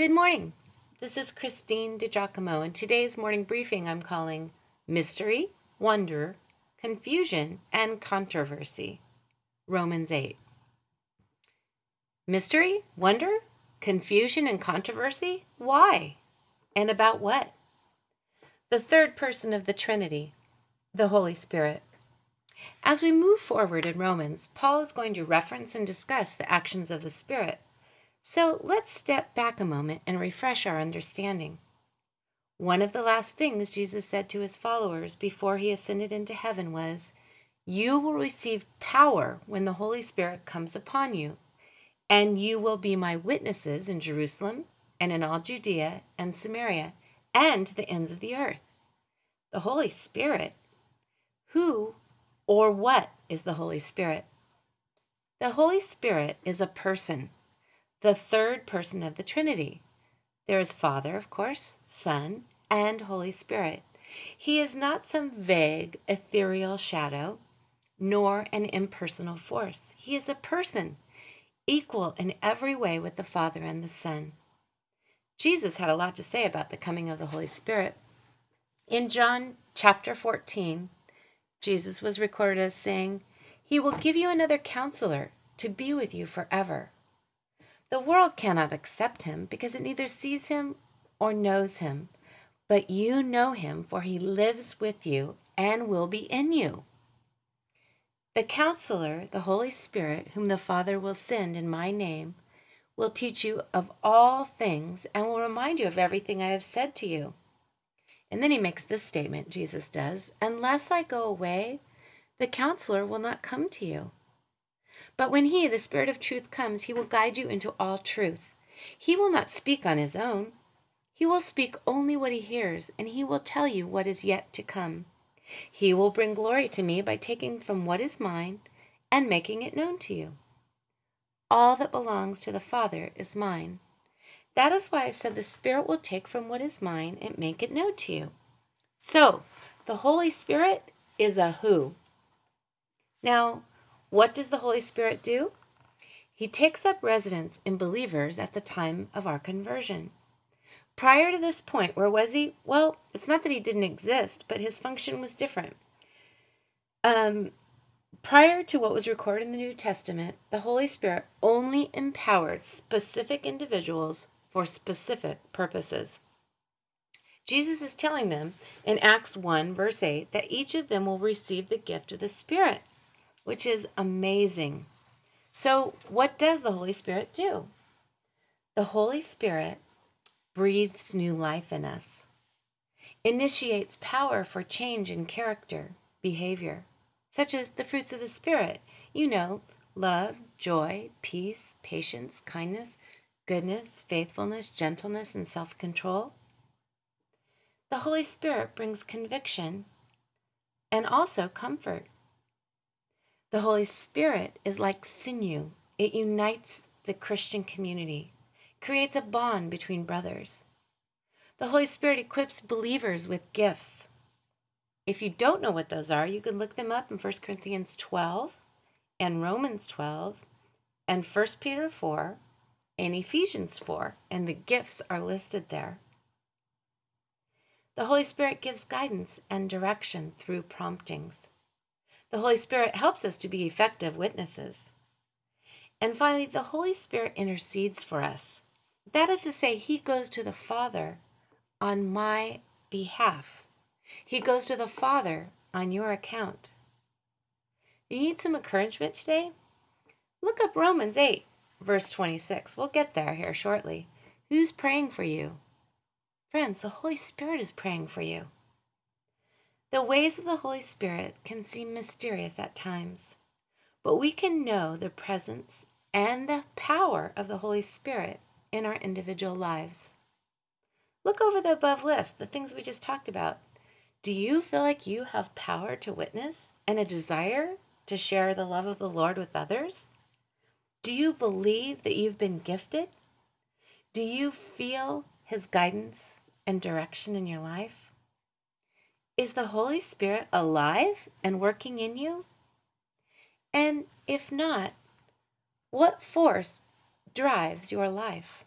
Good morning. This is Christine DiGiacomo, and today's morning briefing I'm calling Mystery, Wonder, Confusion, and Controversy. Romans 8. Mystery, wonder, confusion, and controversy? Why? And about what? The third person of the Trinity, the Holy Spirit. As we move forward in Romans, Paul is going to reference and discuss the actions of the Spirit so let's step back a moment and refresh our understanding. One of the last things Jesus said to his followers before he ascended into heaven was, You will receive power when the Holy Spirit comes upon you, and you will be my witnesses in Jerusalem and in all Judea and Samaria and to the ends of the earth. The Holy Spirit. Who or what is the Holy Spirit? The Holy Spirit is a person the third person of the Trinity. There is Father, of course, Son, and Holy Spirit. He is not some vague, ethereal shadow, nor an impersonal force. He is a person, equal in every way with the Father and the Son. Jesus had a lot to say about the coming of the Holy Spirit. In John chapter 14, Jesus was recorded as saying, He will give you another counselor to be with you forever the world cannot accept him because it neither sees him or knows him. But you know him, for he lives with you and will be in you. The counselor, the Holy Spirit, whom the Father will send in my name, will teach you of all things and will remind you of everything I have said to you. And then he makes this statement, Jesus does Unless I go away, the counselor will not come to you. But when He, the Spirit of truth, comes, He will guide you into all truth. He will not speak on His own. He will speak only what He hears, and He will tell you what is yet to come. He will bring glory to me by taking from what is mine and making it known to you. All that belongs to the Father is mine. That is why I said the Spirit will take from what is mine and make it known to you. So, the Holy Spirit is a who. Now, what does the Holy Spirit do? He takes up residence in believers at the time of our conversion. Prior to this point, where was he? Well, it's not that he didn't exist, but his function was different. Um, prior to what was recorded in the New Testament, the Holy Spirit only empowered specific individuals for specific purposes. Jesus is telling them in Acts 1, verse 8, that each of them will receive the gift of the Spirit which is amazing. So, what does the Holy Spirit do? The Holy Spirit breathes new life in us, initiates power for change in character, behavior, such as the fruits of the Spirit. You know, love, joy, peace, patience, kindness, goodness, faithfulness, gentleness, and self control. The Holy Spirit brings conviction and also comfort. The Holy Spirit is like sinew, it unites the Christian community, creates a bond between brothers. The Holy Spirit equips believers with gifts. If you don't know what those are, you can look them up in 1 Corinthians 12 and Romans 12 and 1 Peter 4 and Ephesians 4, and the gifts are listed there. The Holy Spirit gives guidance and direction through promptings. The Holy Spirit helps us to be effective witnesses. And finally, the Holy Spirit intercedes for us. That is to say, He goes to the Father on my behalf. He goes to the Father on your account. You need some encouragement today? Look up Romans 8, verse 26. We'll get there here shortly. Who's praying for you? Friends, the Holy Spirit is praying for you. The ways of the Holy Spirit can seem mysterious at times, but we can know the presence and the power of the Holy Spirit in our individual lives. Look over the above list, the things we just talked about. Do you feel like you have power to witness and a desire to share the love of the Lord with others? Do you believe that you've been gifted? Do you feel His guidance and direction in your life? Is the Holy Spirit alive and working in you? And if not, what force drives your life?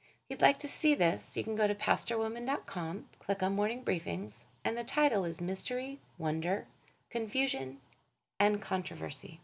If you'd like to see this, you can go to pastorwoman.com, click on Morning Briefings, and the title is Mystery, Wonder, Confusion, and Controversy.